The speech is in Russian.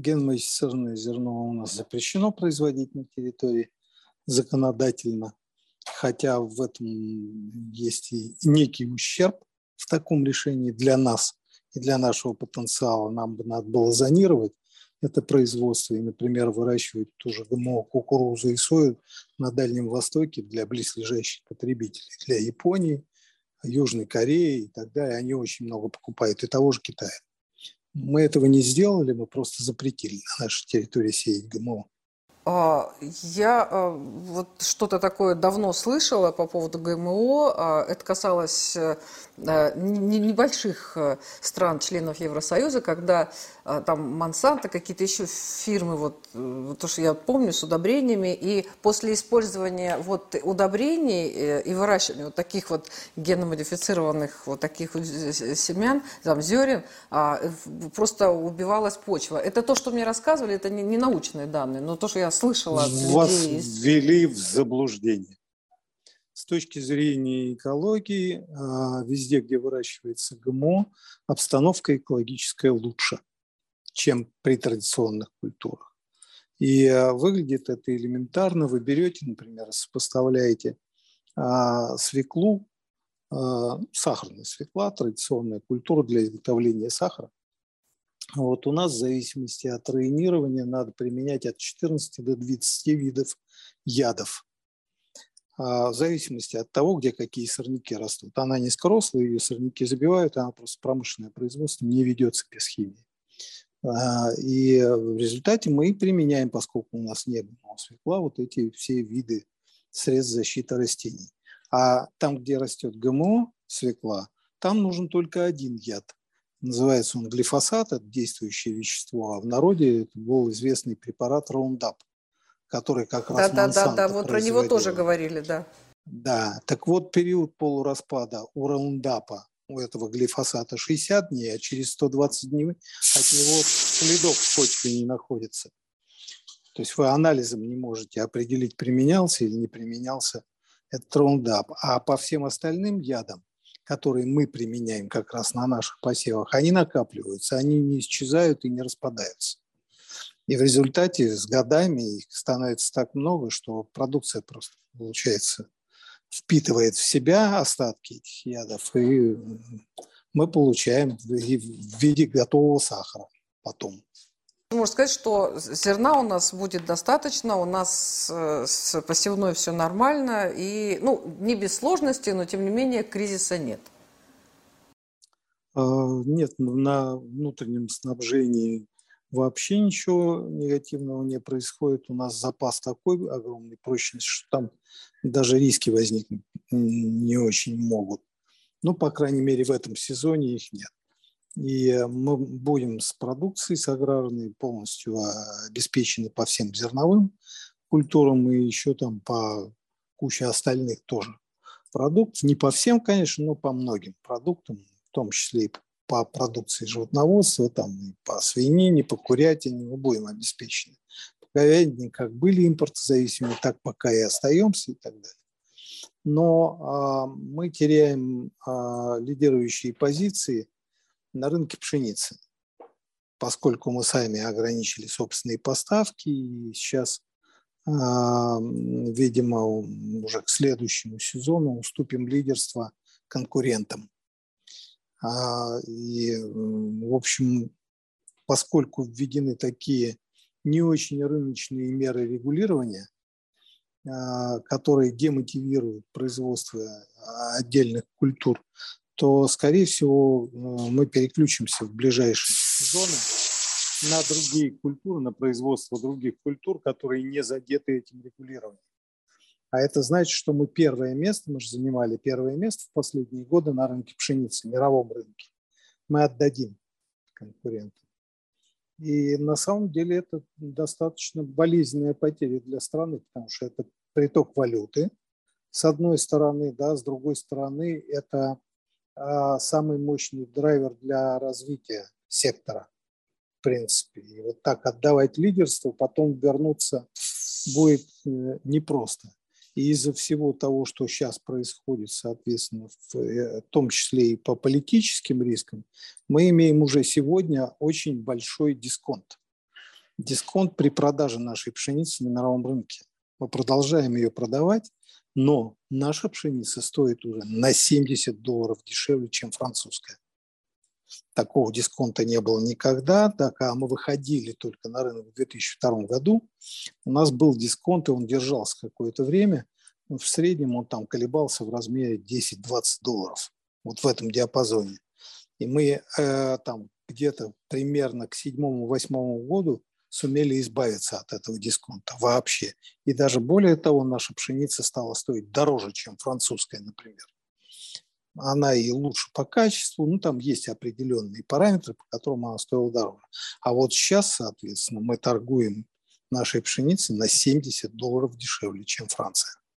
Генмодифицированное зерно у нас запрещено производить на территории законодательно, хотя в этом есть и некий ущерб в таком решении для нас и для нашего потенциала. Нам бы надо было зонировать это производство и, например, выращивать ту же ГМО, кукурузу и сою на Дальнем Востоке для близлежащих потребителей, для Японии, Южной Кореи и так далее. Они очень много покупают, и того же Китая. Мы этого не сделали, мы просто запретили на нашей территории сеять ГМО. А, я а, вот что-то такое давно слышала по поводу ГМО. А, это касалось э, небольших э, стран, членов Евросоюза, когда там Монсанто, какие-то еще фирмы, вот то, что я помню, с удобрениями, и после использования вот удобрений э, и выращивания вот таких вот геномодифицированных вот таких семян, там, зерен, просто убивалась почва. Это то, что мне рассказывали, это не научные данные, но то, что я слышала от Вас ввели в заблуждение. С точки зрения экологии, а, везде, где выращивается ГМО, обстановка экологическая лучше, чем при традиционных культурах. И а, выглядит это элементарно. Вы берете, например, сопоставляете а, свеклу, сахарная свекла, традиционная культура для изготовления сахара, вот у нас в зависимости от районирования надо применять от 14 до 20 видов ядов. А в зависимости от того, где какие сорняки растут. Она низкорослая, ее сорняки забивают, она просто промышленное производство не ведется без химии. А, и в результате мы применяем, поскольку у нас не было свекла, вот эти все виды средств защиты растений. А там, где растет ГМО, свекла, там нужен только один яд – Называется он глифосат, это действующее вещество, а в народе это был известный препарат Roundup, который как раз Да, да, да, да, вот про него тоже говорили, да. Да, так вот период полураспада у Раундапа, у этого глифосата 60 дней, а через 120 дней от него следов в почве не находится. То есть вы анализом не можете определить, применялся или не применялся этот Roundup. А по всем остальным ядам которые мы применяем как раз на наших посевах, они накапливаются, они не исчезают и не распадаются. И в результате с годами их становится так много, что продукция просто, получается, впитывает в себя остатки этих ядов, и мы получаем в виде готового сахара потом. Можно сказать, что зерна у нас будет достаточно, у нас э, с посевной все нормально, и, ну, не без сложностей, но тем не менее кризиса нет. А, нет, на внутреннем снабжении вообще ничего негативного не происходит. У нас запас такой огромный прочности, что там даже риски возникнуть не очень могут. Ну, по крайней мере, в этом сезоне их нет. И мы будем с продукцией, с аграрной полностью обеспечены по всем зерновым культурам и еще там по куче остальных тоже продуктов. Не по всем, конечно, но по многим продуктам, в том числе и по продукции животноводства, там, и по свинине, по курятине мы будем обеспечены. По говядине как были импортозависимы, так пока и остаемся и так далее. Но а, мы теряем а, лидирующие позиции – на рынке пшеницы, поскольку мы сами ограничили собственные поставки, и сейчас, а, видимо, уже к следующему сезону уступим лидерство конкурентам. А, и, в общем, поскольку введены такие не очень рыночные меры регулирования, а, которые демотивируют производство отдельных культур, то, скорее всего, э, мы переключимся в ближайшие сезоны на другие культуры, на производство других культур, которые не задеты этим регулированием. А это значит, что мы первое место, мы же занимали первое место в последние годы на рынке пшеницы, мировом рынке. Мы отдадим конкурентам. И на самом деле это достаточно болезненная потеря для страны, потому что это приток валюты, с одной стороны, да, с другой стороны, это самый мощный драйвер для развития сектора, в принципе. И вот так отдавать лидерство, потом вернуться будет э, непросто. И из-за всего того, что сейчас происходит, соответственно, э, в том числе и по политическим рискам, мы имеем уже сегодня очень большой дисконт. дисконт при продаже нашей пшеницы на мировом рынке. Мы продолжаем ее продавать, но наша пшеница стоит уже на 70 долларов дешевле, чем французская. Такого дисконта не было никогда, пока мы выходили только на рынок в 2002 году. У нас был дисконт, и он держался какое-то время. В среднем он там колебался в размере 10-20 долларов. Вот в этом диапазоне. И мы э, там где-то примерно к седьмому-восьмому году сумели избавиться от этого дисконта вообще. И даже более того, наша пшеница стала стоить дороже, чем французская, например. Она и лучше по качеству, ну там есть определенные параметры, по которым она стоила дороже. А вот сейчас, соответственно, мы торгуем нашей пшеницей на 70 долларов дешевле, чем Франция.